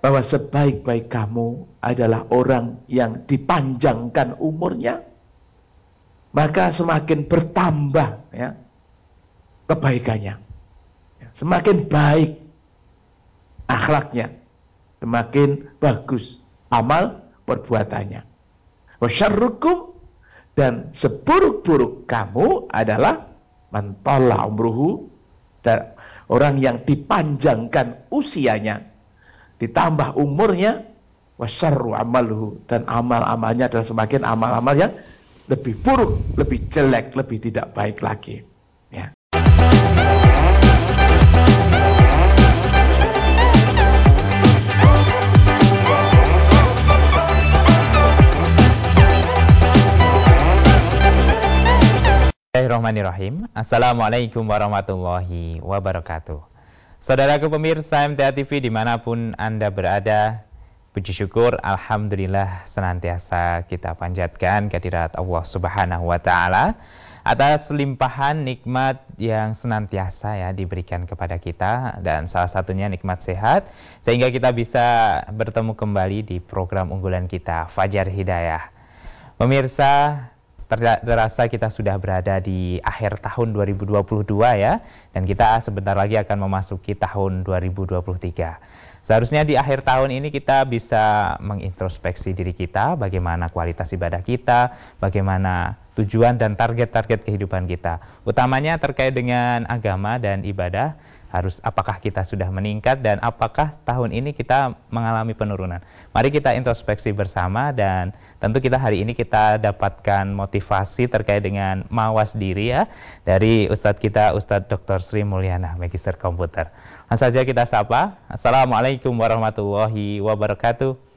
bahwa sebaik-baik kamu adalah orang yang dipanjangkan umurnya, maka semakin bertambah ya kebaikannya. Ya, semakin baik akhlaknya, semakin bagus amal perbuatannya. Wasyarrukum dan seburuk-buruk kamu adalah mantola umruhu dan orang yang dipanjangkan usianya ditambah umurnya wasarru amaluhu dan amal-amalnya adalah semakin amal-amal yang lebih buruk, lebih jelek, lebih tidak baik lagi. Ya. Bismillahirrahmanirrahim. Assalamualaikum warahmatullahi wabarakatuh. Saudaraku pemirsa MTA TV di mana pun Anda berada, puji syukur Alhamdulillah senantiasa kita panjatkan kehadirat Allah Subhanahu wa Ta'ala atas limpahan nikmat yang senantiasa ya diberikan kepada kita dan salah satunya nikmat sehat sehingga kita bisa bertemu kembali di program unggulan kita Fajar Hidayah. Pemirsa, terasa kita sudah berada di akhir tahun 2022 ya dan kita sebentar lagi akan memasuki tahun 2023. Seharusnya di akhir tahun ini kita bisa mengintrospeksi diri kita, bagaimana kualitas ibadah kita, bagaimana tujuan dan target-target kehidupan kita. Utamanya terkait dengan agama dan ibadah harus apakah kita sudah meningkat dan apakah tahun ini kita mengalami penurunan. Mari kita introspeksi bersama dan tentu kita hari ini kita dapatkan motivasi terkait dengan mawas diri ya dari Ustadz kita Ustadz Dr. Sri Mulyana, Magister Komputer. Langsung saja kita sapa. Assalamualaikum warahmatullahi wabarakatuh.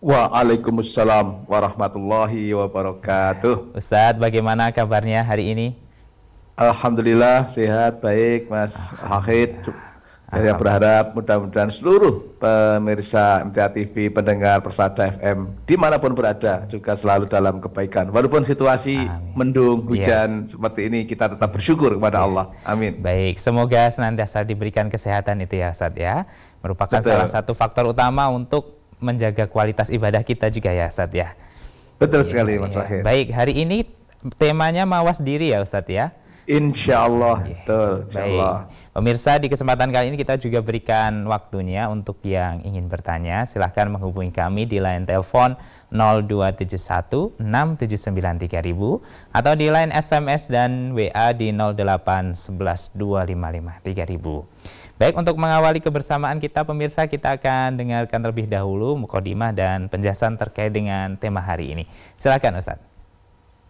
Waalaikumsalam warahmatullahi wabarakatuh. Ustadz, bagaimana kabarnya hari ini? Alhamdulillah sehat baik Mas Hafid. Saya berharap mudah-mudahan seluruh pemirsa MTA TV, pendengar Persada FM, di mana pun berada, juga selalu dalam kebaikan. Walaupun situasi Amin. mendung, iya. hujan ya. seperti ini, kita tetap bersyukur kepada ya. Allah. Amin. Baik, semoga senantiasa diberikan kesehatan itu ya, Ustaz ya. Merupakan Betul. salah satu faktor utama untuk menjaga kualitas ibadah kita juga ya, Ustaz ya. Betul ya, sekali, Mas ya. Baik, hari ini temanya mawas diri ya, Ustaz ya. Insya Allah, okay. betul. Insya Allah. Pemirsa, di kesempatan kali ini kita juga berikan waktunya untuk yang ingin bertanya. Silahkan menghubungi kami di line telepon 0271 679 3000 atau di line SMS dan WA di 08 11 255 3000. Baik, untuk mengawali kebersamaan kita pemirsa, kita akan dengarkan terlebih dahulu mukodimah dan penjelasan terkait dengan tema hari ini. Silakan Ustaz.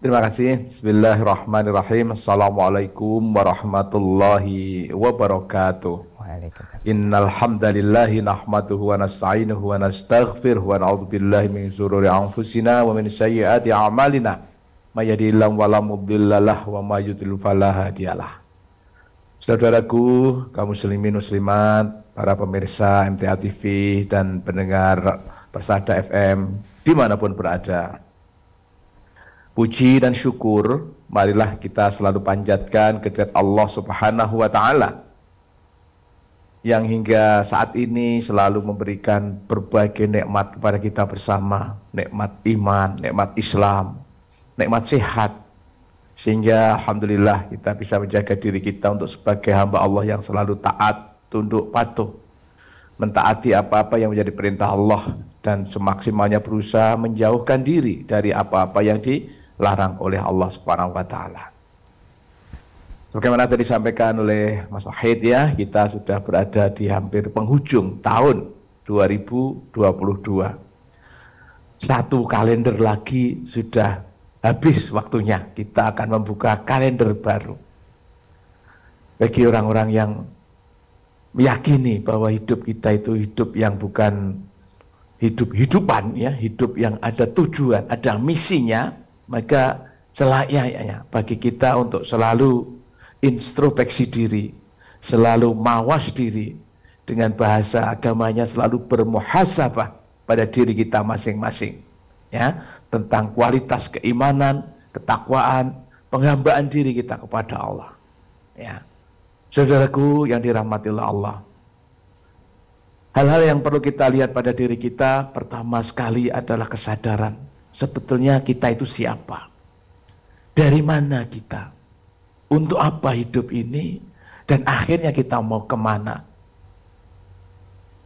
Terima kasih. Bismillahirrahmanirrahim. Assalamualaikum warahmatullahi wabarakatuh. Innal hamdalillahi nahmaduhu wa nasta'inuhu wa nastaghfiruhu wa na'udzu billahi min shururi anfusina wa min sayyiati a'malina. May yahdihillahu fala mudhillalah wa may yudhlil fala hadiyalah. Saudaraku, kaum muslimin muslimat, para pemirsa MTA TV dan pendengar Persada FM di mana pun berada. Puji dan syukur, marilah kita selalu panjatkan kehadirat Allah Subhanahu wa taala yang hingga saat ini selalu memberikan berbagai nikmat kepada kita bersama, nikmat iman, nikmat Islam, nikmat sehat. Sehingga alhamdulillah kita bisa menjaga diri kita untuk sebagai hamba Allah yang selalu taat, tunduk, patuh, mentaati apa-apa yang menjadi perintah Allah dan semaksimalnya berusaha menjauhkan diri dari apa-apa yang di dilarang oleh Allah Subhanahu wa taala. Bagaimana tadi disampaikan oleh Mas Wahid ya, kita sudah berada di hampir penghujung tahun 2022. Satu kalender lagi sudah habis waktunya. Kita akan membuka kalender baru. Bagi orang-orang yang meyakini bahwa hidup kita itu hidup yang bukan hidup-hidupan ya, hidup yang ada tujuan, ada misinya, maka selayaknya bagi kita untuk selalu introspeksi diri, selalu mawas diri dengan bahasa agamanya selalu bermuhasabah pada diri kita masing-masing ya tentang kualitas keimanan, ketakwaan, penghambaan diri kita kepada Allah. Ya. Saudaraku yang dirahmati Allah. Hal-hal yang perlu kita lihat pada diri kita pertama sekali adalah kesadaran. Sebetulnya kita itu siapa? Dari mana kita? Untuk apa hidup ini? Dan akhirnya kita mau ke mana?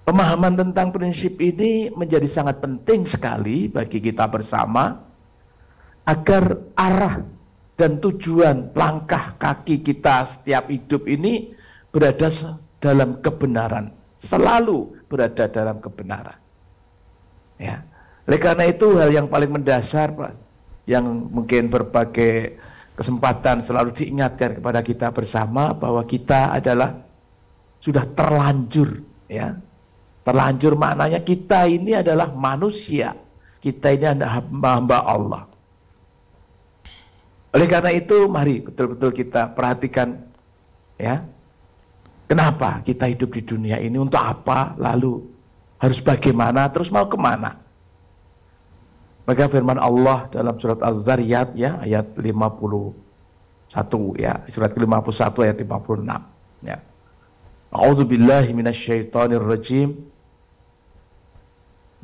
Pemahaman tentang prinsip ini menjadi sangat penting sekali bagi kita bersama agar arah dan tujuan langkah kaki kita setiap hidup ini berada dalam kebenaran selalu berada dalam kebenaran. Ya. Oleh karena itu hal yang paling mendasar yang mungkin berbagai kesempatan selalu diingatkan kepada kita bersama bahwa kita adalah sudah terlanjur ya. Terlanjur maknanya kita ini adalah manusia. Kita ini adalah hamba Allah. Oleh karena itu mari betul-betul kita perhatikan ya Kenapa kita hidup di dunia ini? Untuk apa? Lalu harus bagaimana? Terus mau ke mana? Maka firman Allah dalam surat Az-Zariyat ya ayat 51 ya, surat ke-51 ayat 56 ya. A'udzu billahi minasyaitonir rajim.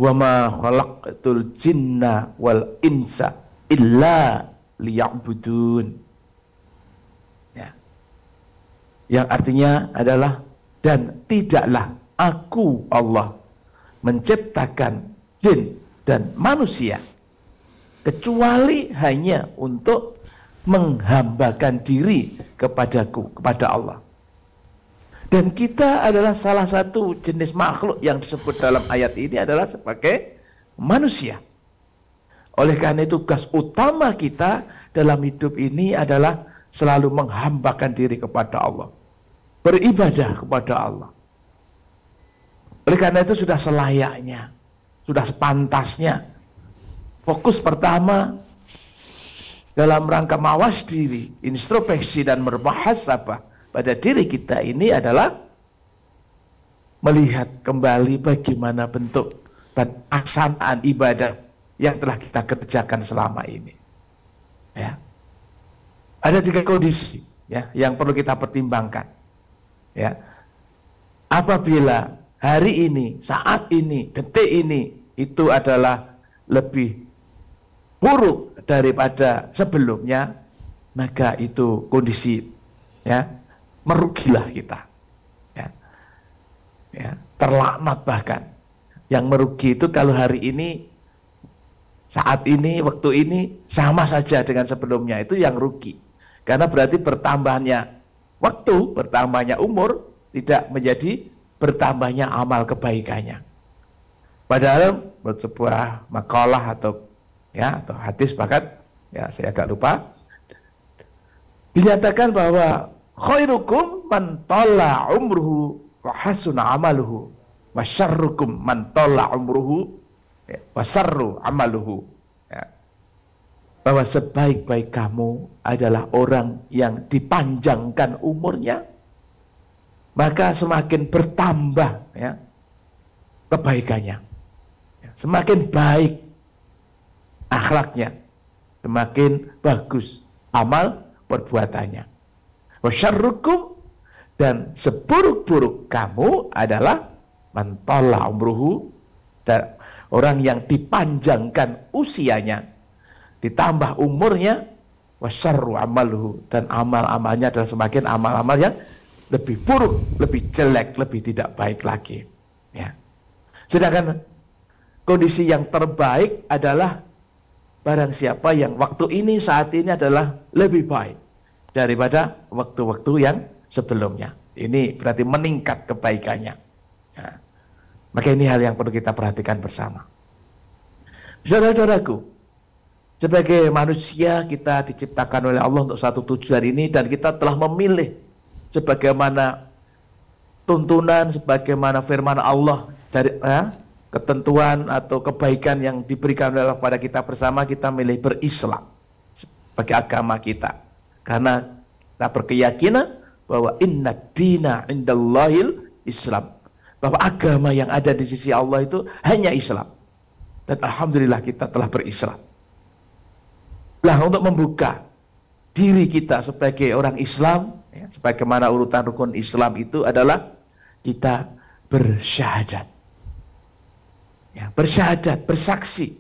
Wa ma khalaqtul jinna wal insa illa liya'budun yang artinya adalah dan tidaklah aku Allah menciptakan jin dan manusia kecuali hanya untuk menghambakan diri kepadaku kepada Allah. Dan kita adalah salah satu jenis makhluk yang disebut dalam ayat ini adalah sebagai manusia. Oleh karena itu tugas utama kita dalam hidup ini adalah selalu menghambakan diri kepada Allah beribadah kepada Allah. Oleh karena itu sudah selayaknya, sudah sepantasnya. Fokus pertama dalam rangka mawas diri, introspeksi dan berbahas apa pada diri kita ini adalah melihat kembali bagaimana bentuk dan aksanaan ibadah yang telah kita kerjakan selama ini. Ya. Ada tiga kondisi ya yang perlu kita pertimbangkan. Ya. Apabila hari ini, saat ini, detik ini itu adalah lebih buruk daripada sebelumnya, maka itu kondisi ya merugilah kita. Ya. Ya, terlaknat bahkan. Yang merugi itu kalau hari ini saat ini, waktu ini sama saja dengan sebelumnya itu yang rugi. Karena berarti bertambahnya waktu, bertambahnya umur, tidak menjadi bertambahnya amal kebaikannya. Padahal menurut sebuah makalah atau ya atau hadis bahkan ya saya agak lupa. Dinyatakan bahwa khairukum man tala umruhu wa hasuna amaluhu. Wa syarrukum man tala umruhu ya, wa sarru amaluhu. Bahwa sebaik-baik kamu adalah orang yang dipanjangkan umurnya, maka semakin bertambah ya, kebaikannya. Ya, semakin baik akhlaknya, semakin bagus amal perbuatannya. Wasyarrukum dan seburuk-buruk kamu adalah mantola umruhu dan orang yang dipanjangkan usianya ditambah umurnya wasarru amaluhu dan amal-amalnya adalah semakin amal-amal yang lebih buruk, lebih jelek, lebih tidak baik lagi. Ya. Sedangkan kondisi yang terbaik adalah barang siapa yang waktu ini saat ini adalah lebih baik daripada waktu-waktu yang sebelumnya. Ini berarti meningkat kebaikannya. Ya. Maka ini hal yang perlu kita perhatikan bersama. Saudara-saudaraku, sebagai manusia kita diciptakan oleh Allah untuk satu tujuan ini dan kita telah memilih sebagaimana tuntunan, sebagaimana firman Allah dari eh, ketentuan atau kebaikan yang diberikan oleh Allah kepada kita bersama kita milih berislam sebagai agama kita. Karena kita berkeyakinan bahwa inna dina indallahil Islam. Bahwa agama yang ada di sisi Allah itu hanya Islam. Dan Alhamdulillah kita telah berislam. Lah untuk membuka diri kita sebagai orang Islam, ya, sebagaimana urutan rukun Islam itu adalah kita bersyahadat. Ya, bersyahadat, bersaksi,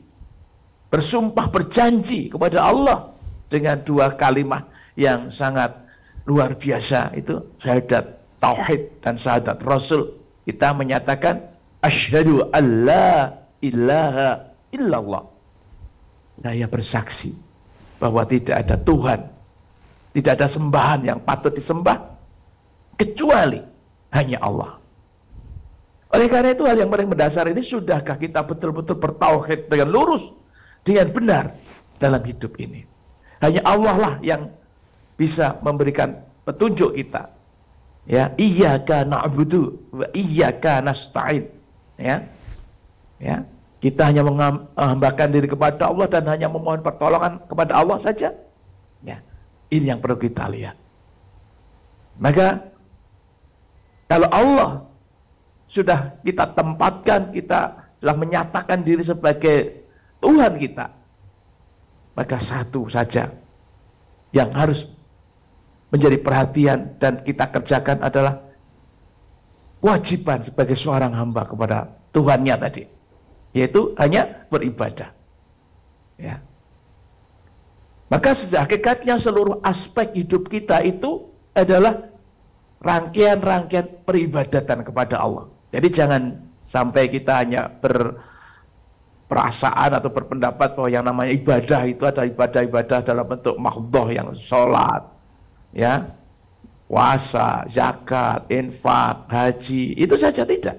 bersumpah, berjanji kepada Allah dengan dua kalimat yang sangat luar biasa itu syahadat tauhid dan syahadat rasul. Kita menyatakan asyhadu alla ilaha illallah. Saya bersaksi bahwa tidak ada Tuhan, tidak ada sembahan yang patut disembah kecuali hanya Allah. Oleh karena itu hal yang paling mendasar ini sudahkah kita betul-betul bertauhid dengan lurus, dengan benar dalam hidup ini. Hanya Allah lah yang bisa memberikan petunjuk kita. Ya, iyyaka na'budu wa iyyaka nasta'in. Ya. Ya. Kita hanya menghambakan diri kepada Allah dan hanya memohon pertolongan kepada Allah saja. Ya. Ini yang perlu kita lihat. Maka kalau Allah sudah kita tempatkan, kita sudah menyatakan diri sebagai Tuhan kita. Maka satu saja yang harus menjadi perhatian dan kita kerjakan adalah kewajiban sebagai seorang hamba kepada Tuhannya tadi. Yaitu hanya beribadah. Ya. Maka sejak hakikatnya seluruh aspek hidup kita itu adalah rangkaian-rangkaian peribadatan kepada Allah. Jadi jangan sampai kita hanya berperasaan atau berpendapat bahwa yang namanya ibadah itu ada ibadah-ibadah dalam bentuk makhdoh yang sholat, ya, puasa, zakat, infak, haji, itu saja tidak.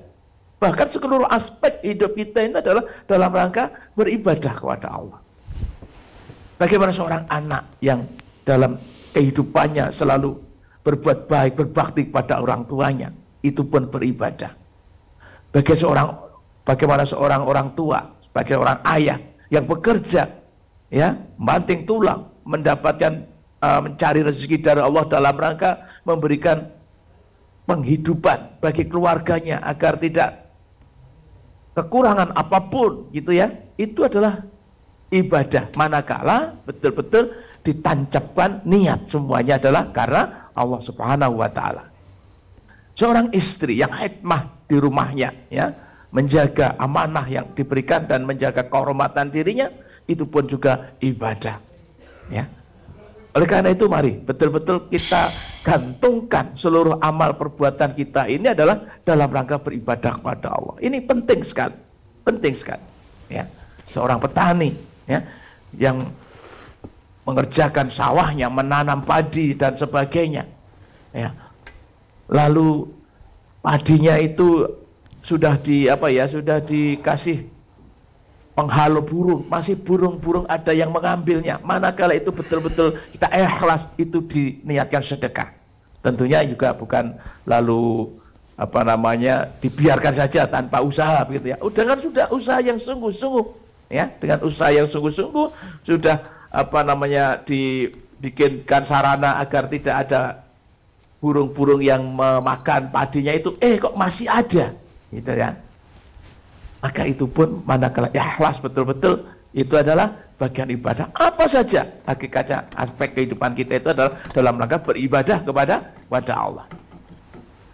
Bahkan seluruh aspek hidup kita ini adalah dalam rangka beribadah kepada Allah. Bagaimana seorang anak yang dalam kehidupannya selalu berbuat baik, berbakti kepada orang tuanya, itu pun beribadah. Bagi seorang bagaimana seorang orang tua, sebagai orang ayah yang bekerja ya, banting tulang mendapatkan uh, mencari rezeki dari Allah dalam rangka memberikan penghidupan bagi keluarganya agar tidak kekurangan apa pun gitu ya. Itu adalah ibadah manakala betul-betul ditancapkan niat semuanya adalah karena Allah Subhanahu wa taala. Seorang istri yang hikmah di rumahnya ya menjaga amanah yang diberikan dan menjaga kehormatan dirinya itu pun juga ibadah ya. Oleh karena itu mari betul-betul kita gantungkan seluruh amal perbuatan kita ini adalah dalam rangka beribadah kepada Allah. Ini penting sekali penting sekali ya. Seorang petani ya yang mengerjakan sawahnya menanam padi dan sebagainya ya lalu padinya itu sudah di apa ya sudah dikasih penghalau burung. Masih burung-burung ada yang mengambilnya. Manakala itu betul-betul kita ikhlas itu diniatkan sedekah. Tentunya juga bukan lalu apa namanya dibiarkan saja tanpa usaha begitu ya. Dengan sudah usaha yang sungguh-sungguh ya. Dengan usaha yang sungguh-sungguh sudah apa namanya dibikinkan sarana agar tidak ada burung-burung yang memakan padinya itu eh kok masih ada? Gitu ya maka itu pun manakala ikhlas betul-betul itu adalah bagian ibadah. Apa saja hakikatnya aspek kehidupan kita itu adalah dalam rangka beribadah kepada kepada Allah.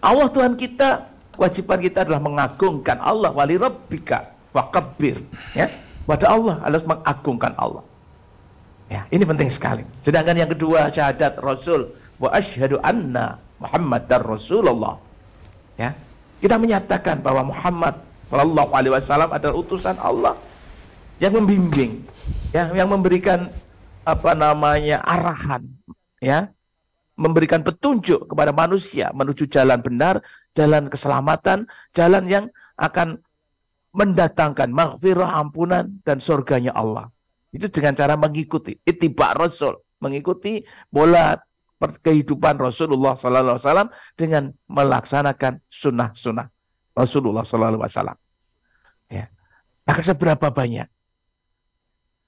Allah Tuhan kita kewajiban kita adalah mengagungkan Allah. Wali rabbika wa kabbir ya. Pada Allah harus mengagungkan Allah. Ya ini penting sekali. Sedangkan yang kedua syahadat Rasul wa asyhadu anna Muhammad dan Rasulullah. Ya. Kita menyatakan bahwa Muhammad Shallallahu alaihi wasallam adalah utusan Allah yang membimbing, ya, yang memberikan apa namanya arahan, ya, memberikan petunjuk kepada manusia menuju jalan benar, jalan keselamatan, jalan yang akan mendatangkan maghfirah, ampunan dan surganya Allah. Itu dengan cara mengikuti itibak Rasul, mengikuti bola kehidupan Rasulullah Sallallahu Alaihi Wasallam dengan melaksanakan sunnah-sunnah Rasulullah Sallallahu Alaihi Wasallam. Ya. Maka seberapa banyak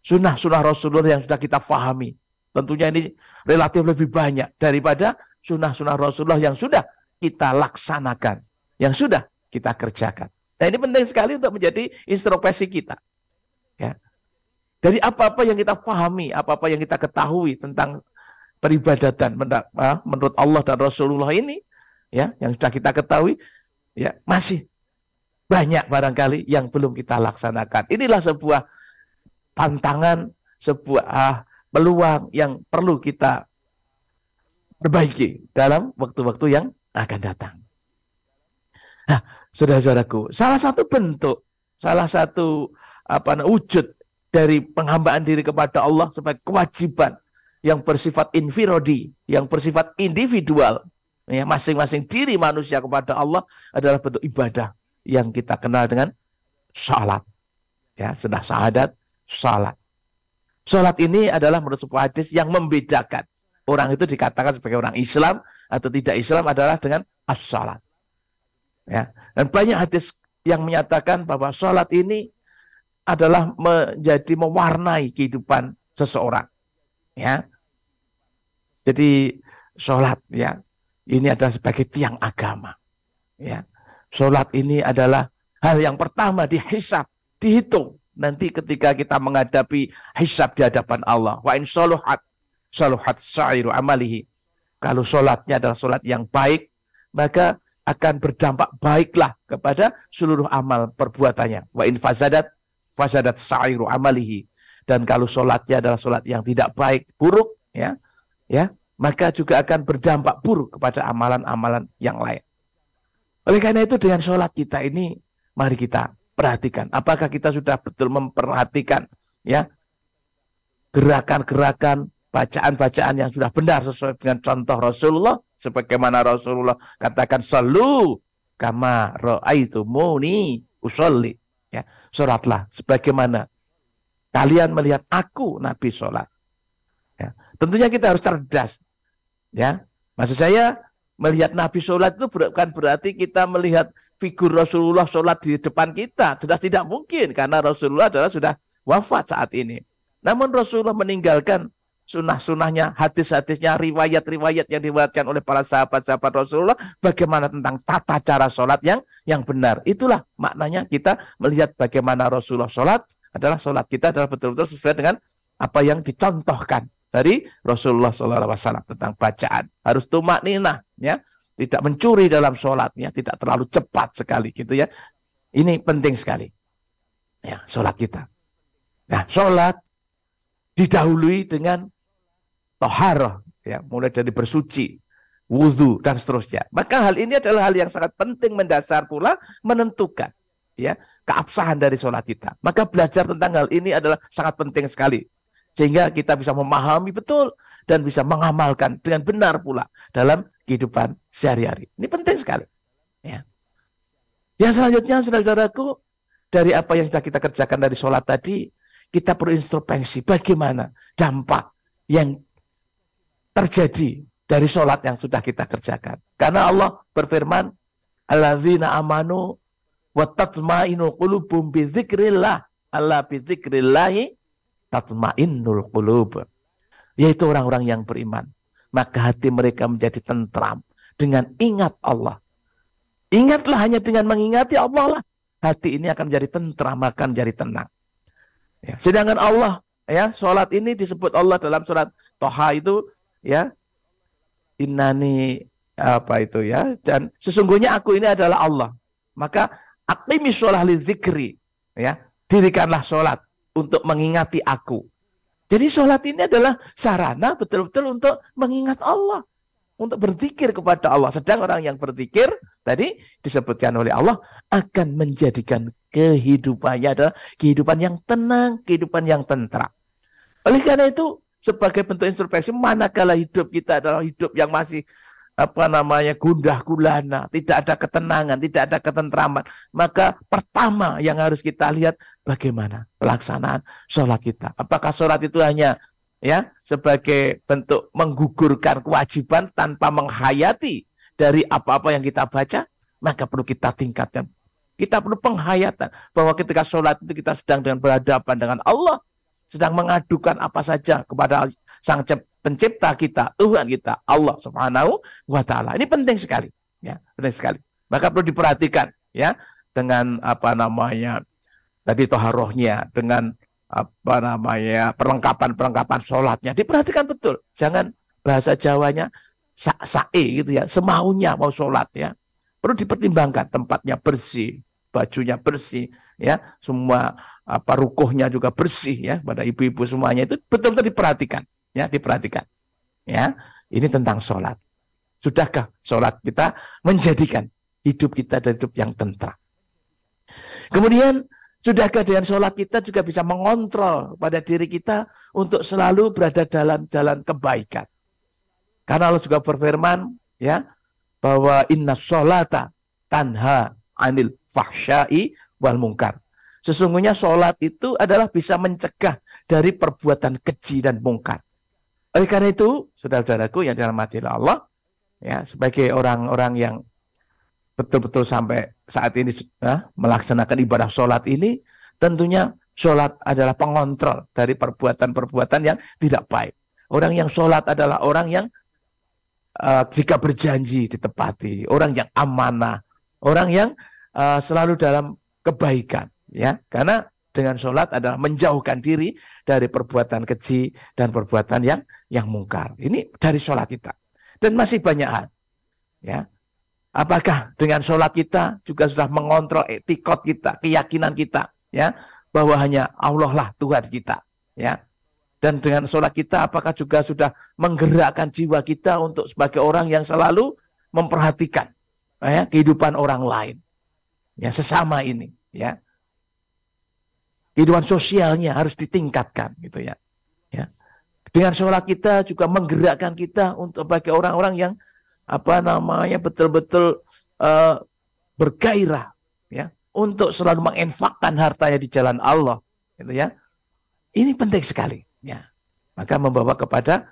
sunnah-sunnah Rasulullah yang sudah kita fahami? Tentunya ini relatif lebih banyak daripada sunnah-sunnah Rasulullah yang sudah kita laksanakan, yang sudah kita kerjakan. Nah ini penting sekali untuk menjadi introspeksi kita. Ya. Dari apa-apa yang kita pahami, apa-apa yang kita ketahui tentang peribadatan menurut Allah dan Rasulullah ini ya yang sudah kita ketahui ya masih banyak barangkali yang belum kita laksanakan. Inilah sebuah pantangan, sebuah peluang yang perlu kita perbaiki dalam waktu-waktu yang akan datang. Nah, saudara-saudaraku, salah satu bentuk, salah satu apa wujud dari penghambaan diri kepada Allah sebagai kewajiban yang bersifat infirodi, yang bersifat individual, ya masing-masing diri manusia kepada Allah adalah bentuk ibadah yang kita kenal dengan salat. Ya, sudah syahadat, salat. Salat ini adalah menurut sebuah hadis yang membedakan orang itu dikatakan sebagai orang Islam atau tidak Islam adalah dengan as-salat. Ya. Dan banyak hadis yang menyatakan bahwa salat ini adalah menjadi mewarnai kehidupan seseorang. Ya. Jadi salat ya ini adalah sebagai tiang agama. Ya. Sholat ini adalah hal yang pertama dihisap, dihitung. Nanti ketika kita menghadapi hisap di hadapan Allah. Wa in soluhat, soluhat sa'iru amalihi. Kalau sholatnya adalah sholat yang baik, maka akan berdampak baiklah kepada seluruh amal perbuatannya. Wa in fasadat, fasadat sa'iru amalihi. Dan kalau sholatnya adalah sholat yang tidak baik, buruk, ya, ya, maka juga akan berdampak buruk kepada amalan-amalan yang lain. Oleh karena itu dengan sholat kita ini, mari kita perhatikan. Apakah kita sudah betul memperhatikan ya gerakan-gerakan, bacaan-bacaan yang sudah benar sesuai dengan contoh Rasulullah. Sebagaimana Rasulullah katakan, Salu kama ro'aitu muni usolli. Ya, sholatlah sebagaimana kalian melihat aku Nabi sholat. Ya, tentunya kita harus cerdas. Ya, maksud saya Melihat Nabi sholat itu bukan berarti kita melihat figur Rasulullah sholat di depan kita. Sudah tidak mungkin karena Rasulullah adalah sudah wafat saat ini. Namun Rasulullah meninggalkan sunnah-sunnahnya, hadis-hadisnya, riwayat-riwayat yang diriwayatkan oleh para sahabat-sahabat Rasulullah. Bagaimana tentang tata cara sholat yang yang benar. Itulah maknanya kita melihat bagaimana Rasulullah sholat adalah sholat kita adalah betul-betul sesuai dengan apa yang dicontohkan dari Rasulullah SAW tentang bacaan. Harus tumak ninah, ya. Tidak mencuri dalam sholatnya, tidak terlalu cepat sekali gitu ya. Ini penting sekali. Ya, sholat kita. Nah, sholat didahului dengan toharoh, ya, mulai dari bersuci, wudhu, dan seterusnya. Maka hal ini adalah hal yang sangat penting mendasar pula menentukan ya keabsahan dari sholat kita. Maka belajar tentang hal ini adalah sangat penting sekali. Sehingga kita bisa memahami betul dan bisa mengamalkan dengan benar pula dalam kehidupan sehari-hari. Ini penting sekali. Ya. Yang selanjutnya, saudara-saudaraku, dari apa yang sudah kita kerjakan dari sholat tadi, kita perlu introspeksi bagaimana dampak yang terjadi dari sholat yang sudah kita kerjakan. Karena Allah berfirman, Alladzina amanu wa qulubum bi dzikrillah. Allah bi qulub. Yaitu orang-orang yang beriman. Maka hati mereka menjadi tentram dengan ingat Allah. Ingatlah hanya dengan mengingati Allah lah. Hati ini akan menjadi tentram akan menjadi tenang. Ya. sedangkan Allah ya salat ini disebut Allah dalam surat Toha itu ya innani apa itu ya dan sesungguhnya aku ini adalah Allah. Maka aqimis sholah li zikri ya dirikanlah sholat untuk mengingati aku. Jadi sholat ini adalah sarana betul-betul untuk mengingat Allah. Untuk berzikir kepada Allah. Sedang orang yang berzikir, tadi disebutkan oleh Allah, akan menjadikan kehidupannya adalah kehidupan yang tenang, kehidupan yang tentram. Oleh karena itu, sebagai bentuk introspeksi, manakala hidup kita adalah hidup yang masih apa namanya gundah gulana, tidak ada ketenangan, tidak ada ketentraman, maka pertama yang harus kita lihat bagaimana pelaksanaan sholat kita. Apakah sholat itu hanya ya sebagai bentuk menggugurkan kewajiban tanpa menghayati dari apa-apa yang kita baca, maka perlu kita tingkatkan. Kita perlu penghayatan bahwa ketika sholat itu kita sedang dengan berhadapan dengan Allah, sedang mengadukan apa saja kepada sang pencipta kita, Tuhan kita, Allah Subhanahu wa taala. Ini penting sekali, ya, penting sekali. Maka perlu diperhatikan ya dengan apa namanya tadi toharohnya, dengan apa namanya perlengkapan-perlengkapan sholatnya diperhatikan betul. Jangan bahasa Jawanya sa sae gitu ya, semaunya mau sholat ya. Perlu dipertimbangkan tempatnya bersih, bajunya bersih, ya, semua apa rukuhnya juga bersih ya pada ibu-ibu semuanya itu betul-betul diperhatikan, ya, diperhatikan. Ya, ini tentang sholat. Sudahkah sholat kita menjadikan hidup kita dari hidup yang tentram? Kemudian Sudahkah dengan sholat kita juga bisa mengontrol pada diri kita untuk selalu berada dalam jalan kebaikan. Karena Allah juga berfirman ya bahwa inna sholata tanha anil fahsyai wal mungkar. Sesungguhnya sholat itu adalah bisa mencegah dari perbuatan keji dan mungkar. Oleh karena itu, saudara-saudaraku yang dirahmati Allah, ya sebagai orang-orang yang betul-betul sampai saat ini ya, melaksanakan ibadah sholat ini, tentunya sholat adalah pengontrol dari perbuatan-perbuatan yang tidak baik. Orang yang sholat adalah orang yang uh, jika berjanji ditepati, orang yang amanah, orang yang uh, selalu dalam kebaikan, ya. Karena dengan sholat adalah menjauhkan diri dari perbuatan keji dan perbuatan yang yang mungkar. Ini dari sholat kita. Dan masih banyak hal. Ya, Apakah dengan sholat kita juga sudah mengontrol etikot kita, keyakinan kita, ya, bahwa hanya Allah lah Tuhan kita, ya. Dan dengan sholat kita, apakah juga sudah menggerakkan jiwa kita untuk sebagai orang yang selalu memperhatikan ya, kehidupan orang lain, ya, sesama ini, ya. Kehidupan sosialnya harus ditingkatkan, gitu ya. ya. Dengan sholat kita juga menggerakkan kita untuk sebagai orang-orang yang apa namanya betul-betul uh, bergairah ya. Untuk selalu menginfakkan hartanya di jalan Allah gitu ya. Ini penting sekali ya. Maka membawa kepada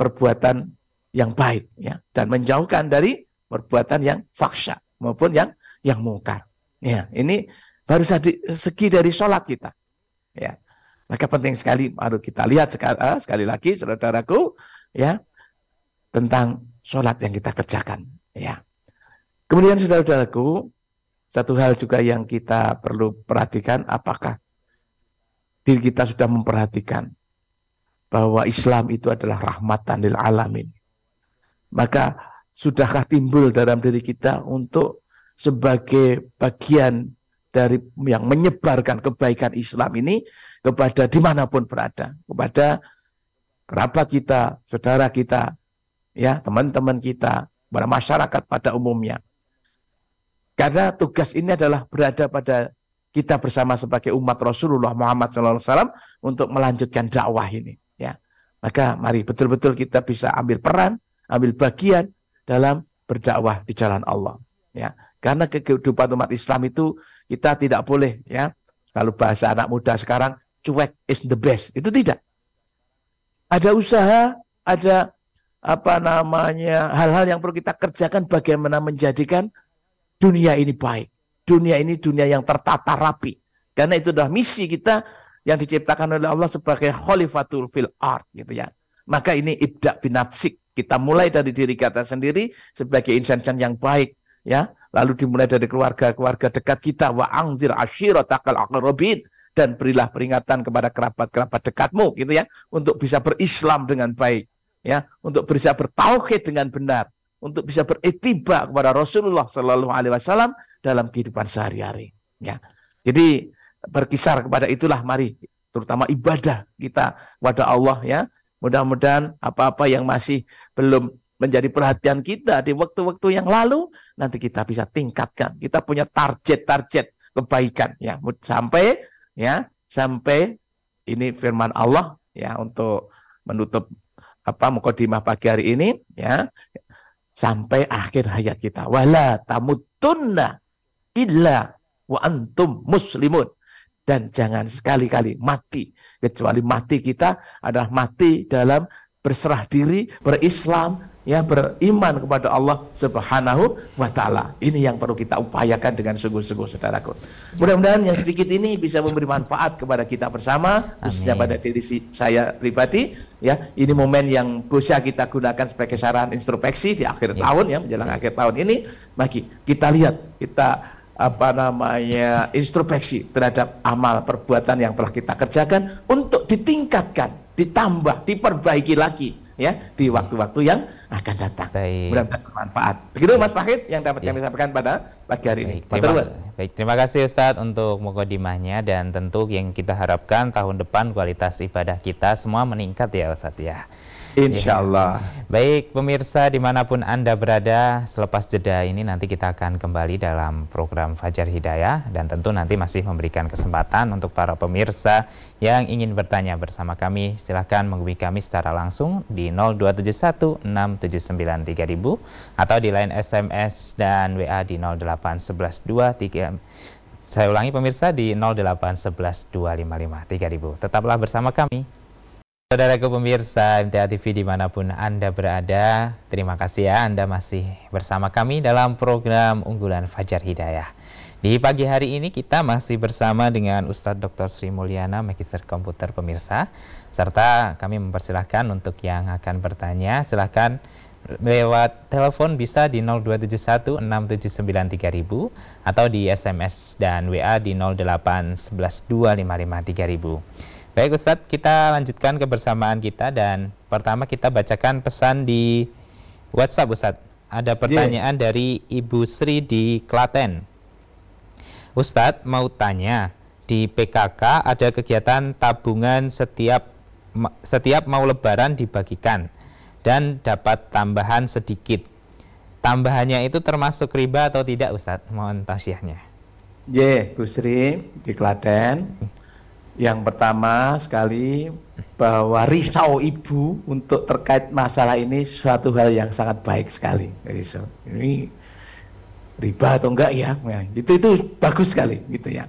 perbuatan yang baik ya. Dan menjauhkan dari perbuatan yang faksa maupun yang yang mungkar ya. Ini baru segi dari sholat kita ya maka penting sekali baru kita lihat sekali, uh, sekali lagi saudaraku ya tentang sholat yang kita kerjakan. Ya. Kemudian saudara-saudaraku, satu hal juga yang kita perlu perhatikan, apakah diri kita sudah memperhatikan bahwa Islam itu adalah rahmatan lil alamin. Maka sudahkah timbul dalam diri kita untuk sebagai bagian dari yang menyebarkan kebaikan Islam ini kepada di mana pun berada, kepada kerabat kita, saudara kita, ya teman-teman kita, pada masyarakat pada umumnya. Karena tugas ini adalah berada pada kita bersama sebagai umat Rasulullah Muhammad SAW untuk melanjutkan dakwah ini. Ya, maka mari betul-betul kita bisa ambil peran, ambil bagian dalam berdakwah di jalan Allah. Ya, karena kehidupan umat Islam itu kita tidak boleh ya kalau bahasa anak muda sekarang cuek is the best itu tidak. Ada usaha, ada apa namanya hal-hal yang perlu kita kerjakan bagaimana menjadikan dunia ini baik. Dunia ini dunia yang tertata rapi. Karena itu adalah misi kita yang diciptakan oleh Allah sebagai khalifatul fil art gitu ya. Maka ini ibda binafsik. Kita mulai dari diri kita sendiri sebagai insan yang baik ya. Lalu dimulai dari keluarga-keluarga dekat kita wa angzir ashiratakal aqrabin dan berilah peringatan kepada kerabat-kerabat dekatmu gitu ya untuk bisa berislam dengan baik ya untuk bisa bertauhid dengan benar, untuk bisa beretiba kepada Rasulullah Shallallahu Alaihi Wasallam dalam kehidupan sehari-hari. Ya, jadi berkisar kepada itulah mari, terutama ibadah kita kepada Allah ya. Mudah-mudahan apa-apa yang masih belum menjadi perhatian kita di waktu-waktu yang lalu nanti kita bisa tingkatkan. Kita punya target-target kebaikan ya. Sampai ya sampai ini firman Allah ya untuk menutup apa mukadimah pagi hari ini ya sampai akhir hayat kita. Wala tamutunna illa wa antum muslimun. Dan jangan sekali-kali mati kecuali mati kita adalah mati dalam berserah diri berislam ya beriman kepada Allah Subhanahu wa taala. Ini yang perlu kita upayakan dengan sungguh-sungguh Saudaraku. Mudah-mudahan yang sedikit ini bisa memberi manfaat kepada kita bersama, khususnya pada diri saya pribadi ya. Ini momen yang bisa kita gunakan sebagai saran introspeksi di akhir ya. tahun ya, menjelang ya. akhir tahun ini. Bagi kita lihat, kita apa namanya introspeksi terhadap amal perbuatan yang telah kita kerjakan untuk ditingkatkan, ditambah, diperbaiki lagi ya di waktu-waktu yang akan datang. Baik. Mudah-mudahan bermanfaat. Begitu Mas Fahid yang dapat ya. kami sampaikan pada pagi hari baik, ini. Terima, baik, terima kasih Ustadz untuk mukodimahnya dan tentu yang kita harapkan tahun depan kualitas ibadah kita semua meningkat ya Ustadz ya. Insya Allah. Ya. Baik pemirsa di mana pun Anda berada, selepas jeda ini nanti kita akan kembali dalam program Fajar Hidayah dan tentu nanti masih memberikan kesempatan untuk para pemirsa yang ingin bertanya bersama kami. Silahkan menghubungi kami secara langsung di 02716793000 atau di line SMS dan WA di 08112 saya ulangi pemirsa di 08112553000. Tetaplah bersama kami. Saudaraku pemirsa MTA TV di mana pun Anda berada, terima kasih ya Anda masih bersama kami dalam program unggulan Fajar Hidayah. Di pagi hari ini kita masih bersama dengan Ustadz Dr. Sri Mulyana, Magister Komputer Pemirsa, serta kami mempersilahkan untuk yang akan bertanya, silahkan lewat telepon bisa di 02716793000 atau di SMS dan WA di 08112553000. Baik Ustadz, kita lanjutkan kebersamaan kita dan pertama kita bacakan pesan di WhatsApp Ustadz. Ada pertanyaan yeah. dari Ibu Sri di Klaten. Ustadz mau tanya, di PKK ada kegiatan tabungan setiap setiap mau lebaran dibagikan dan dapat tambahan sedikit. Tambahannya itu termasuk riba atau tidak Ustadz? Mohon tausiahnya. Ye, yeah, Bu Sri di Klaten. Yang pertama sekali bahwa risau ibu untuk terkait masalah ini suatu hal yang sangat baik sekali. Risau. Ini riba atau enggak ya? ya itu itu bagus sekali gitu ya.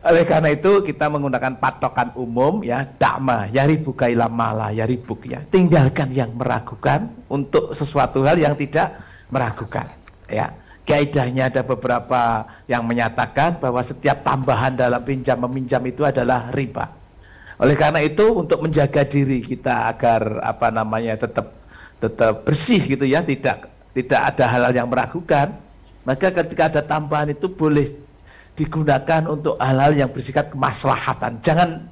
Oleh karena itu kita menggunakan patokan umum ya dakma ya ribuka ilam mala ya ribuk ya. Tinggalkan yang meragukan untuk sesuatu hal yang tidak meragukan ya kaidahnya ada beberapa yang menyatakan bahwa setiap tambahan dalam pinjam meminjam itu adalah riba. Oleh karena itu untuk menjaga diri kita agar apa namanya tetap tetap bersih gitu ya, tidak tidak ada hal-hal yang meragukan, maka ketika ada tambahan itu boleh digunakan untuk hal-hal yang bersifat kemaslahatan. Jangan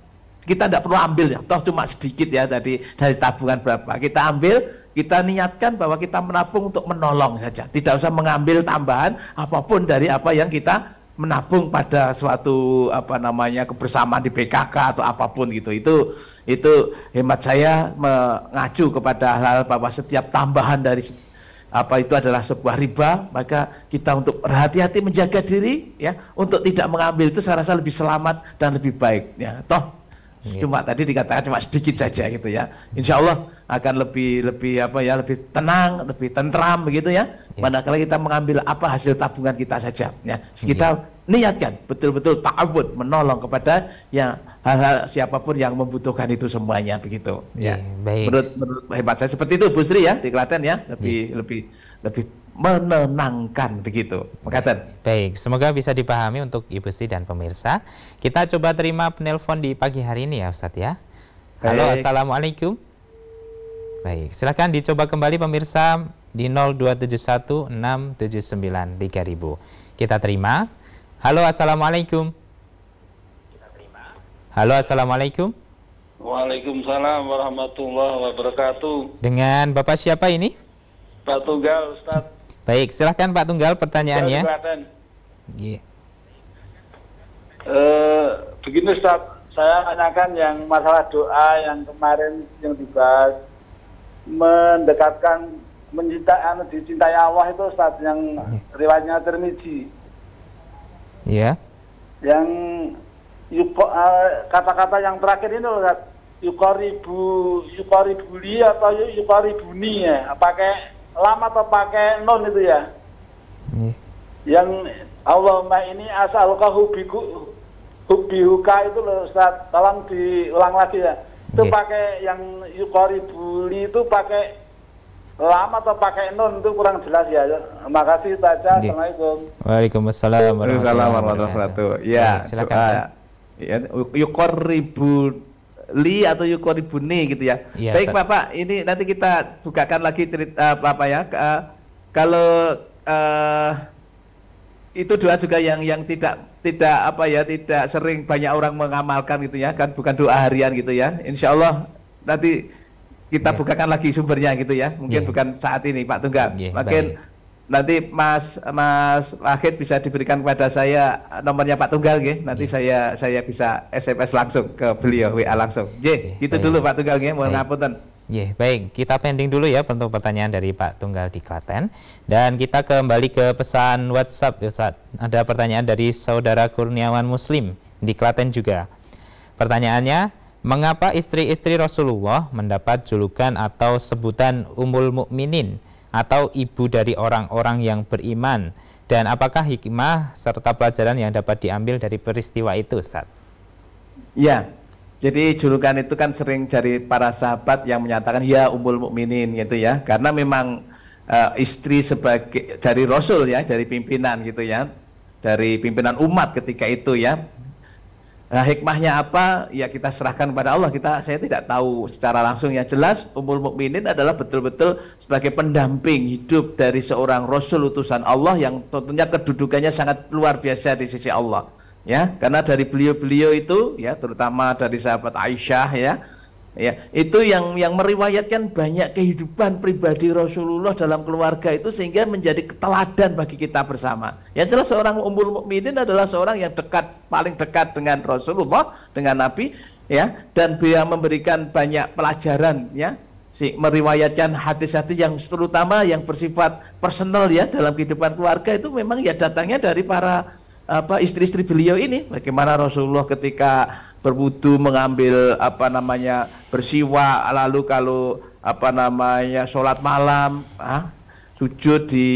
kita tidak perlu ambil ya, toh cuma sedikit ya tadi dari tabungan berapa. Kita ambil kita niatkan bahwa kita menabung untuk menolong saja. Tidak usah mengambil tambahan apa pun dari apa yang kita menabung pada suatu apa namanya kebersamaan di PKK atau apa pun gitu. Itu itu hemat saya mengacu kepada hal-hal bahwa setiap tambahan dari apa itu adalah sebuah riba, maka kita untuk berhati-hati menjaga diri ya, untuk tidak mengambil itu saya rasa lebih selamat dan lebih baik ya. Toh. Cuma tadi dikatakan cuma sedikit saja gitu ya. Insya Allah akan lebih lebih apa ya lebih tenang, lebih tentram begitu ya. Yeah. Manakala kita mengambil apa hasil tabungan kita saja ya. Kita yeah. niatkan betul-betul ta'awud menolong kepada yang hal-hal siapa pun yang membutuhkan itu semuanya begitu yeah, ya. Baik. Menurut menurut hebat saya seperti itu Bu Sri ya di Klaten ya, lebih yeah. lebih lebih menenangkan begitu. Mengatakan. Baik, semoga bisa dipahami untuk Ibu Sri dan pemirsa. Kita coba terima penelpon di pagi hari ini ya Ustadz ya. Halo, Baik. Assalamualaikum. Baik, silakan dicoba kembali pemirsa di 02716793000. Kita terima. Halo, Assalamualaikum. Halo, Assalamualaikum. Waalaikumsalam warahmatullahi wabarakatuh. Dengan Bapak siapa ini? Pak Tunggal, Ustaz. Baik, silahkan Pak Tunggal pertanyaannya. Iya. Uh, begini Ustaz, saya tanyakan yang masalah doa yang kemarin yang dibahas mendekatkan mencintai anu dicintai Allah itu saat yang yeah. riwayatnya Tirmizi. Iya. Yeah. Yang eh, kata-kata uh, yang terakhir ini loh Ustaz. Yukaribu yukaribuli atau yukaribuni ya? Pakai lama atau pakai non itu ya? Yeah. Yang Allahumma ini asal hubiku hubihuka itu loh Ustaz. Tolong diulang lagi ya itu okay. pakai yang yukori buli itu pakai lama atau pakai non itu kurang jelas ya. Makasih saja. Okay. Assalamualaikum. Waalaikumsalam warahmatullahi wabarakatuh. Ya, silakan. Ya, yukori li atau yukoribuni gitu ya. ya Baik Bapak, ini nanti kita bukakan lagi cerita apa, apa ya. Uh, kalau uh, itu doa juga yang yang tidak tidak apa ya tidak sering banyak orang mengamalkan gitu ya kan bukan doa harian gitu ya insya Allah nanti kita yeah. bukakan lagi sumbernya gitu ya. Mungkin yeah. bukan saat ini Pak Tunggal. Yeah, Mungkin baik. Nanti Mas Mas Wahid bisa diberikan kepada saya nomornya Pak Tunggal ya. Nanti yeah. saya saya bisa SMS langsung ke beliau WA langsung. J, yeah, gitu baik. dulu Pak Tunggal ya. Mohon ngapunten. Ya, yeah, baik. Kita pending dulu ya untuk pertanyaan dari Pak Tunggal di Klaten. Dan kita kembali ke pesan WhatsApp, Ustaz. Ada pertanyaan dari saudara Kurniawan Muslim di Klaten juga. Pertanyaannya, mengapa istri-istri Rasulullah mendapat julukan atau sebutan Ummul Mukminin atau ibu dari orang-orang yang beriman? Dan apakah hikmah serta pelajaran yang dapat diambil dari peristiwa itu, Ustaz? Ya, jadi julukan itu kan sering dari para sahabat yang menyatakan ya ummul mukminin gitu ya. Karena memang uh, istri sebagai dari rasul ya, dari pimpinan gitu ya. Dari pimpinan umat ketika itu ya. Nah, hikmahnya apa? Ya kita serahkan kepada Allah. Kita saya tidak tahu secara langsung yang jelas ummul mukminin adalah betul-betul sebagai pendamping hidup dari seorang rasul utusan Allah yang tentunya kedudukannya sangat luar biasa di sisi Allah ya karena dari beliau-beliau itu ya terutama dari sahabat Aisyah ya ya itu yang yang meriwayatkan banyak kehidupan pribadi Rasulullah dalam keluarga itu sehingga menjadi keteladan bagi kita bersama. Ya jelas seorang ummul mukminin adalah seorang yang dekat paling dekat dengan Rasulullah dengan Nabi ya dan dia memberikan banyak pelajaran ya si meriwayatkan hadis-hadis yang terutama yang bersifat personal ya dalam kehidupan keluarga itu memang ya datangnya dari para apa istri-istri beliau ini bagaimana Rasulullah ketika berwudu mengambil apa namanya bersiwa lalu kalau apa namanya sholat malam ah, sujud di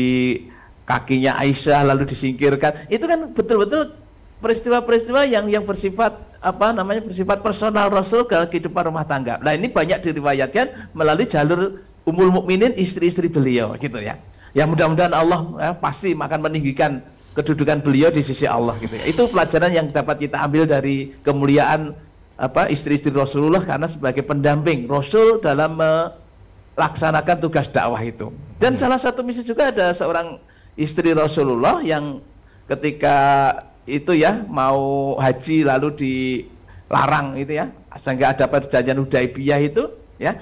kakinya Aisyah lalu disingkirkan itu kan betul-betul peristiwa-peristiwa yang yang bersifat apa namanya bersifat personal Rasul dalam kehidupan rumah tangga. Nah ini banyak diriwayatkan melalui jalur umul mukminin istri-istri beliau gitu ya. Yang mudah-mudahan Allah ya, pasti akan meninggikan kedudukan beliau di sisi Allah gitu ya. Itu pelajaran yang dapat kita ambil dari kemuliaan apa istri-istri Rasulullah karena sebagai pendamping Rasul dalam melaksanakan tugas dakwah itu. Dan salah satu misi juga ada seorang istri Rasulullah yang ketika itu ya mau haji lalu dilarang itu ya sehingga ada perjanjian Hudaibiyah itu ya.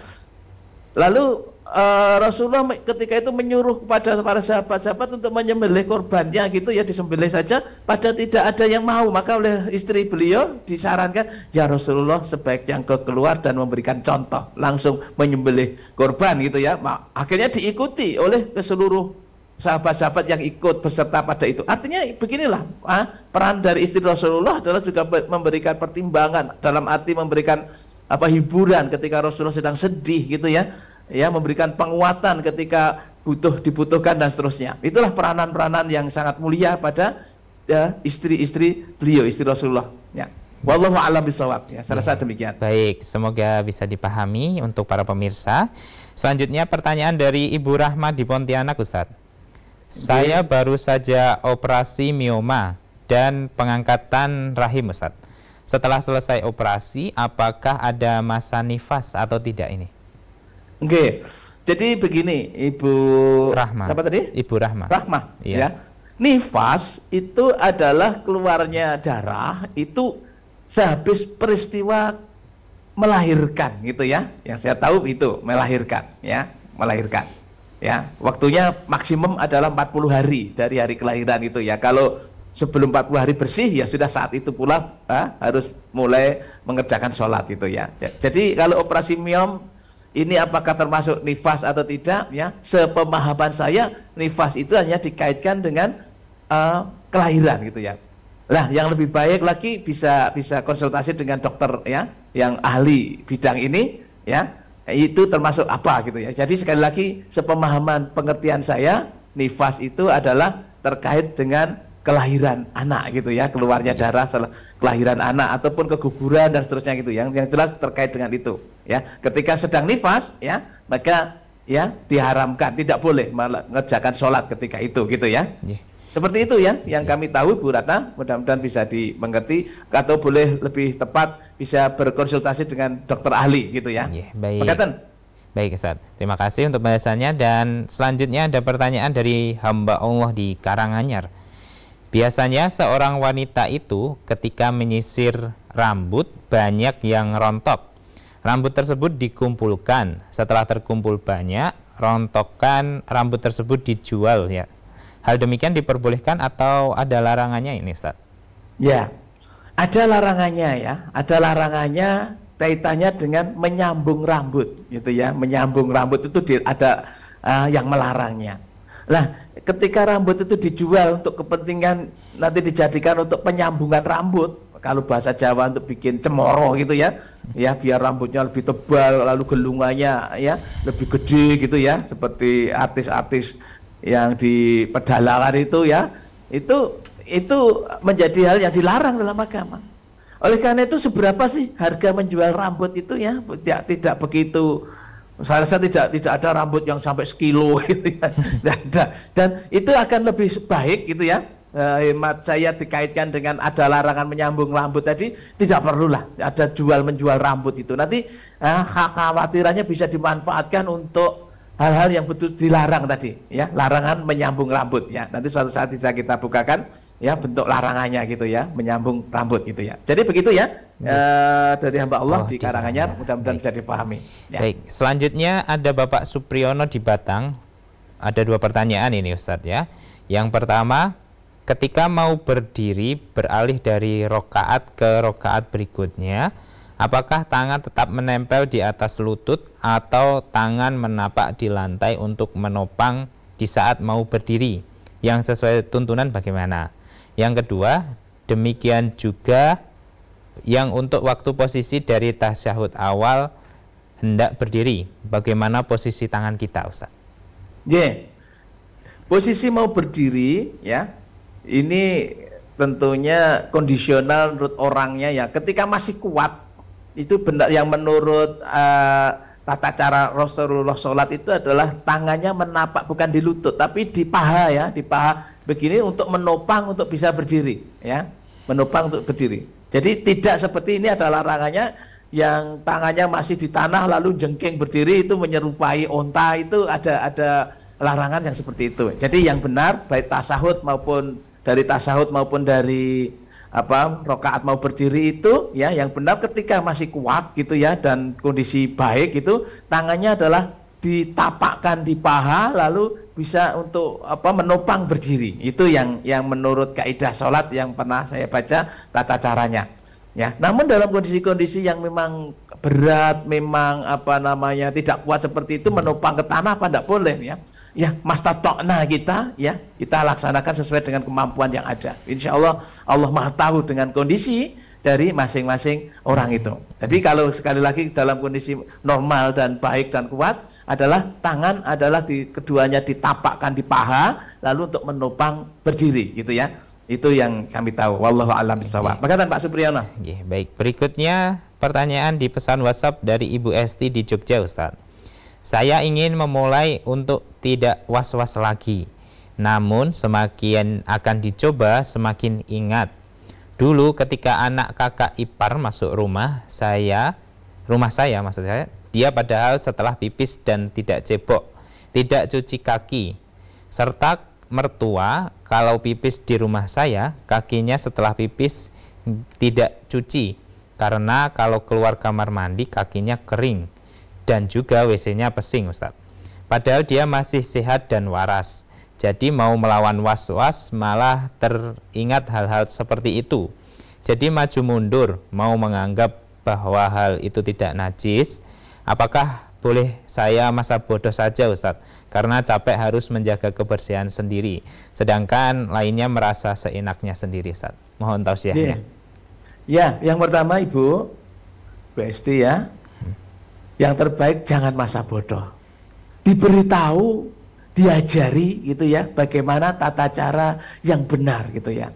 Lalu uh, Rasulullah ketika itu menyuruh kepada para sahabat-sahabat untuk menyembelih korbannya gitu ya disembelih saja. Pada tidak ada yang mau maka oleh istri beliau disarankan ya Rasulullah sebaiknya engkau keluar dan memberikan contoh langsung menyembelih korban gitu ya. Akhirnya diikuti oleh ke seluruh sahabat-sahabat yang ikut beserta pada itu. Artinya beginilah ah, peran dari istri Rasulullah adalah juga memberikan pertimbangan dalam arti memberikan apa hiburan ketika Rasulullah sedang sedih gitu ya ya memberikan penguatan ketika butuh dibutuhkan dan seterusnya. Itulah peranan-peranan yang sangat mulia pada ya, istri-istri beliau, istri Rasulullah. Ya. Wallahu a'lam bisawab. Ya, saya rasa ya. demikian. Baik, semoga bisa dipahami untuk para pemirsa. Selanjutnya pertanyaan dari Ibu Rahma di Pontianak, Ustaz. Saya baru saja operasi mioma dan pengangkatan rahim, Ustaz. Setelah selesai operasi, apakah ada masa nifas atau tidak ini? Oke. Jadi begini, Ibu Rahma. Apa tadi? Ibu Rahma. Rahma, iya. ya. Nifas itu adalah keluarnya darah itu sehabis peristiwa melahirkan gitu ya. Yang saya tahu itu melahirkan ya, melahirkan. Ya, waktunya maksimum adalah 40 hari dari hari kelahiran itu ya. Kalau sebelum 40 hari bersih ya sudah saat itu pula ha, harus mulai mengerjakan sholat itu ya. Jadi kalau operasi miom ini apakah termasuk nifas atau tidak? Ya sepemahaman saya nifas itu hanya dikaitkan dengan uh, kelahiran gitu ya. Lah yang lebih baik lagi bisa bisa konsultasi dengan dokter ya yang ahli bidang ini ya itu termasuk apa gitu ya. Jadi sekali lagi sepemahaman pengertian saya nifas itu adalah terkait dengan kelahiran anak gitu ya keluarnya darah kelahiran anak ataupun keguguran dan seterusnya gitu. Yang yang jelas terkait dengan itu ya ketika sedang nifas ya maka ya diharamkan tidak boleh mengerjakan sholat ketika itu gitu ya yeah. seperti itu ya yang yeah. kami tahu Bu Ratna mudah-mudahan bisa dimengerti atau boleh lebih tepat bisa berkonsultasi dengan dokter ahli gitu ya yeah, baik Makatan. Baik Ustaz, terima kasih untuk bahasannya dan selanjutnya ada pertanyaan dari hamba Allah di Karanganyar. Biasanya seorang wanita itu ketika menyisir rambut banyak yang rontok Rambut tersebut dikumpulkan. Setelah terkumpul banyak, rontokan rambut tersebut dijual ya. Hal demikian diperbolehkan atau ada larangannya ini Ustaz? Ya, ada larangannya ya. Ada larangannya kaitannya dengan menyambung rambut gitu ya. Menyambung rambut itu di, ada uh, yang melarangnya. Lah, ketika rambut itu dijual untuk kepentingan nanti dijadikan untuk penyambungan rambut, kalau bahasa Jawa untuk bikin cemoro gitu ya, ya biar rambutnya lebih tebal, lalu gelungannya ya lebih gede gitu ya, seperti artis-artis yang di pedalangan itu ya itu itu menjadi hal yang dilarang dalam agama. Oleh karena itu seberapa sih harga menjual rambut itu ya tidak tidak begitu saya rasa tidak tidak ada rambut yang sampai sekilo gitu ya. Dan itu akan lebih baik gitu ya. Eh, hemat saya dikaitkan dengan ada larangan menyambung rambut tadi tidak perlulah. Ada jual menjual rambut itu. Nanti eh, khawatirannya bisa dimanfaatkan untuk hal-hal yang betul dilarang tadi ya. Larangan menyambung rambut ya. Nanti suatu saat bisa kita bukakan ya bentuk larangannya gitu ya. Menyambung rambut gitu ya. Jadi begitu ya. E, dari hamba Allah oh, di Karanganyar mudah-mudahan bisa dipahami ya. baik. Selanjutnya ada Bapak Supriyono di Batang. Ada dua pertanyaan ini Ustadz ya. Yang pertama ketika mau berdiri beralih dari rokaat ke rokaat berikutnya Apakah tangan tetap menempel di atas lutut atau tangan menapak di lantai untuk menopang di saat mau berdiri? Yang sesuai tuntunan bagaimana? Yang kedua, demikian juga yang untuk waktu posisi dari tasyahud awal hendak berdiri. Bagaimana posisi tangan kita, Ustaz? Yeah. Posisi mau berdiri ya. Ini tentunya kondisional menurut orangnya ya. Ketika masih kuat itu benar yang menurut uh, tata cara Rasulullah sholat itu adalah tangannya menapak bukan di lutut tapi di paha ya di paha. Begini untuk menopang untuk bisa berdiri ya. Menopang untuk berdiri. Jadi tidak seperti ini adalah larangannya yang tangannya masih di tanah lalu jengking berdiri itu menyerupai onta itu ada ada larangan yang seperti itu. Jadi yang benar baik tasahud maupun dari tasahud maupun dari apa rokaat mau berdiri itu ya yang benar ketika masih kuat gitu ya dan kondisi baik itu tangannya adalah ditapakkan di paha lalu bisa untuk apa menopang berdiri. Itu yang yang menurut kaidah sholat yang pernah saya baca tata caranya ya. Namun dalam kondisi-kondisi yang memang berat memang apa namanya tidak kuat seperti itu menopang ke tanah apa tidak boleh ya ya mastatokna kita ya kita laksanakan sesuai dengan kemampuan yang ada. Insya Allah Allah maha tahu dengan kondisi dari masing-masing orang itu. Jadi kalau sekali lagi dalam kondisi normal dan baik dan kuat adalah tangan adalah di, keduanya ditapakkan di paha lalu untuk menopang berdiri gitu ya. Itu yang kami tahu. Wallahu alam bisawab Makatan Pak Supriyono baik. Berikutnya pertanyaan di pesan WhatsApp dari Ibu Esti di Jogja Ustaz. Saya ingin memulai untuk tidak was-was lagi. Namun semakin akan dicoba semakin ingat. Dulu ketika anak kakak ipar masuk rumah saya, rumah saya maksud saya, dia padahal setelah pipis dan tidak cebok, tidak cuci kaki, serta mertua kalau pipis di rumah saya, kakinya setelah pipis tidak cuci, karena kalau keluar kamar mandi kakinya kering dan juga WC-nya pesing Ustaz. Padahal dia masih sehat dan waras. Jadi mau melawan was-was malah teringat hal-hal seperti itu. Jadi maju mundur mau menganggap bahwa hal itu tidak najis. Apakah boleh saya masa bodoh saja Ustaz? Karena capek harus menjaga kebersihan sendiri. Sedangkan lainnya merasa seenaknya sendiri Ustaz. Mohon tausiahnya. Ya, ya yang pertama Ibu, Besti ya, yang terbaik jangan masa bodoh. Diberitahu, diajari gitu ya, bagaimana tata cara yang benar gitu ya.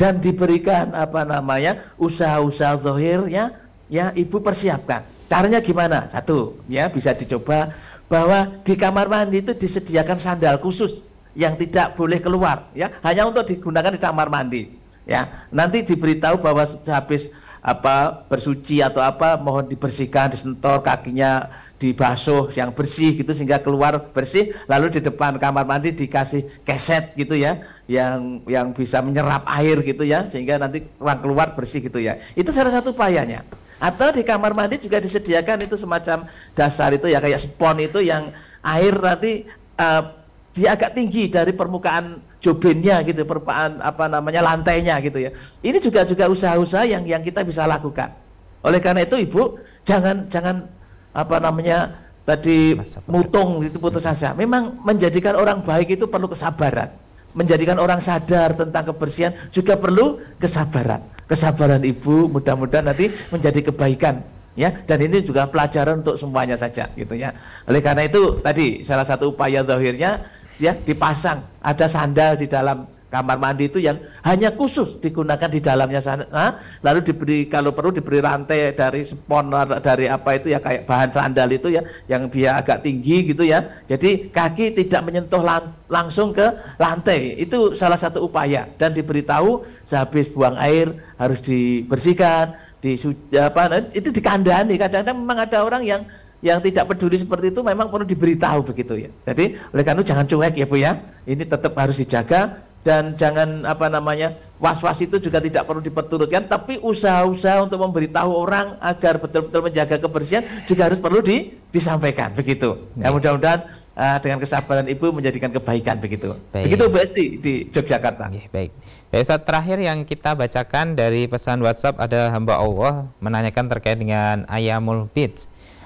Dan diberikan apa namanya usaha-usaha zohirnya, ya ibu persiapkan. Caranya gimana? Satu, ya bisa dicoba bahwa di kamar mandi itu disediakan sandal khusus yang tidak boleh keluar, ya hanya untuk digunakan di kamar mandi. Ya, nanti diberitahu bahwa habis apa bersuci atau apa mohon dibersihkan disentor kakinya dibasuh yang bersih gitu sehingga keluar bersih lalu di depan kamar mandi dikasih keset gitu ya yang yang bisa menyerap air gitu ya sehingga nanti ruang keluar bersih gitu ya itu salah satu upayanya Atau di kamar mandi juga disediakan itu semacam dasar itu ya kayak spon itu yang air nanti uh, dia agak tinggi dari permukaan jobinnya gitu, permukaan apa namanya lantainya gitu ya. Ini juga juga usaha-usaha yang yang kita bisa lakukan. Oleh karena itu Ibu jangan jangan apa namanya tadi mutung itu putus asa. Memang menjadikan orang baik itu perlu kesabaran. Menjadikan orang sadar tentang kebersihan juga perlu kesabaran. Kesabaran Ibu mudah-mudahan nanti menjadi kebaikan ya dan ini juga pelajaran untuk semuanya saja gitu ya oleh karena itu tadi salah satu upaya zahirnya ya dipasang ada sandal di dalam kamar mandi itu yang hanya khusus digunakan di dalamnya sana. Lalu diberi kalau perlu diberi rantai dari spon dari apa itu ya kayak bahan sandal itu ya yang dia agak tinggi gitu ya. Jadi kaki tidak menyentuh lang langsung ke lantai. Itu salah satu upaya. Dan diberitahu sehabis buang air harus dibersihkan di apa itu dikandani. Kadang-kadang memang ada orang yang yang tidak peduli seperti itu memang perlu diberitahu begitu ya. Jadi oleh karena itu jangan cuek ya Bu ya. Ini tetap harus dijaga dan jangan apa namanya was-was itu juga tidak perlu diperturutkan tapi usaha-usaha untuk memberitahu orang agar betul-betul menjaga kebersihan juga harus perlu di, disampaikan begitu. Ya mudah-mudahan uh, dengan kesabaran ibu menjadikan kebaikan begitu. Baik. Begitu Bu Esti di Yogyakarta. Oke, baik. Baik, saat terakhir yang kita bacakan dari pesan WhatsApp ada hamba Allah menanyakan terkait dengan ayamul bid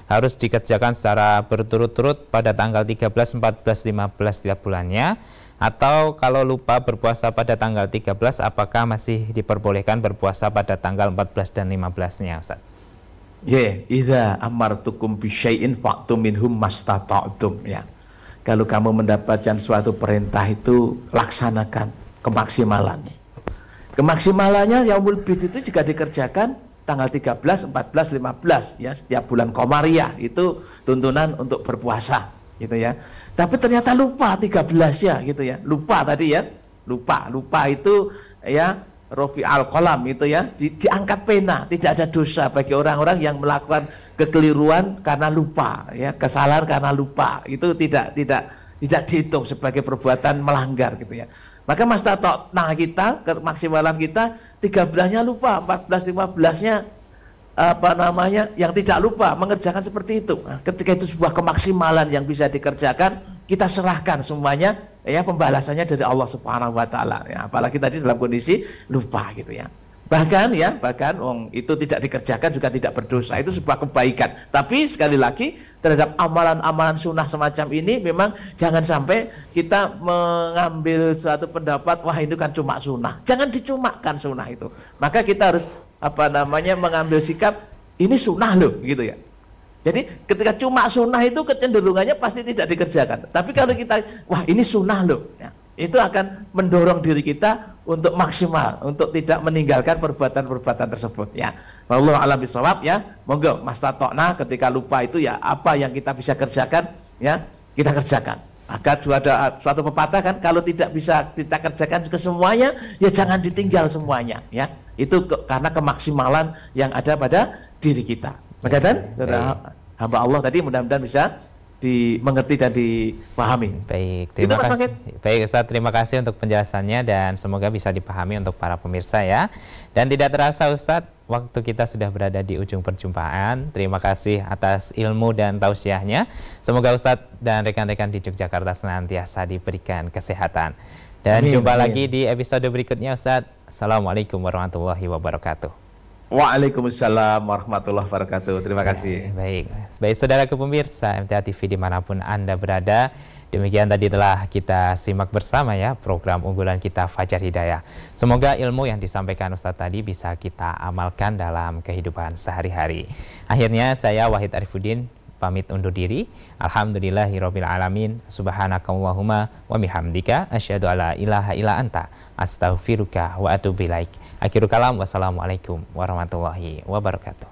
harus dikerjakan secara berturut-turut pada tanggal 13, 14, 15 setiap bulannya atau kalau lupa berpuasa pada tanggal 13 apakah masih diperbolehkan berpuasa pada tanggal 14 dan 15-nya Ustaz? Ya, yeah, idza amartukum bi syai'in faqtum minhum mastata'tum ya. Kalau kamu mendapatkan suatu perintah itu laksanakan kemaksimalannya. Kemaksimalannya yaumul bid itu juga dikerjakan tanggal 13, 14, 15 ya setiap bulan Komariah itu tuntunan untuk berpuasa gitu ya. Tapi ternyata lupa 13 ya gitu ya. Lupa tadi ya. Lupa, lupa itu ya Rofi al-Qalam itu ya di, diangkat pena, tidak ada dosa bagi orang-orang yang melakukan kekeliruan karena lupa ya, kesalahan karena lupa. Itu tidak tidak tidak dihitung sebagai perbuatan melanggar gitu ya. Maka mas tato nah kita, kemaksimalan kita 13-nya lupa, 14 15-nya apa namanya yang tidak lupa mengerjakan seperti itu. Nah, ketika itu sebuah kemaksimalan yang bisa dikerjakan, kita serahkan semuanya ya pembalasannya dari Allah Subhanahu wa taala ya. Apalagi tadi dalam kondisi lupa gitu ya. Bahkan ya, bahkan wong itu tidak dikerjakan juga tidak berdosa. Itu sebuah kebaikan. Tapi sekali lagi terhadap amalan-amalan sunnah semacam ini memang jangan sampai kita mengambil suatu pendapat wah itu kan cuma sunnah. Jangan dicumakan sunnah itu. Maka kita harus apa namanya mengambil sikap ini sunnah loh gitu ya. Jadi ketika cuma sunnah itu kecenderungannya pasti tidak dikerjakan. Tapi kalau kita wah ini sunnah loh, ya, itu akan mendorong diri kita untuk maksimal, untuk tidak meninggalkan perbuatan-perbuatan tersebut. Ya, Allah alam bisawab ya. Monggo Mas Tatokna ketika lupa itu ya apa yang kita bisa kerjakan ya kita kerjakan. Maka ada suatu pepatah kan kalau tidak bisa kita kerjakan ke semuanya ya jangan ditinggal semuanya ya. Itu ke, karena kemaksimalan yang ada pada diri kita. Maka dan hamba Allah tadi mudah-mudahan bisa dimengerti dan dipahami. Baik, terima kasih. Baik, Ustaz, terima kasih untuk penjelasannya dan semoga bisa dipahami untuk para pemirsa ya. Dan tidak terasa Ustaz, waktu kita sudah berada di ujung perjumpaan. Terima kasih atas ilmu dan tausiahnya. Semoga Ustaz dan rekan-rekan di Yogyakarta senantiasa diberikan kesehatan. Dan amin, jumpa amin. lagi di episode berikutnya Ustaz. Assalamualaikum warahmatullahi wabarakatuh. Waalaikumsalam warahmatullahi wabarakatuh. Terima kasih. Baik, baik saudara pemirsa MTA TV di mana pun anda berada. Demikian tadi telah kita simak bersama ya program unggulan kita Fajar Hidayah. Semoga ilmu yang disampaikan Ustadz tadi bisa kita amalkan dalam kehidupan sehari-hari. Akhirnya saya Wahid Arifuddin pamit undur diri. Alhamdulillahirabbil alamin. Subhanakallahumma wa bihamdika asyhadu alla ilaha illa anta astaghfiruka wa atubu ilaik. Akhirul kalam wassalamualaikum warahmatullahi wabarakatuh.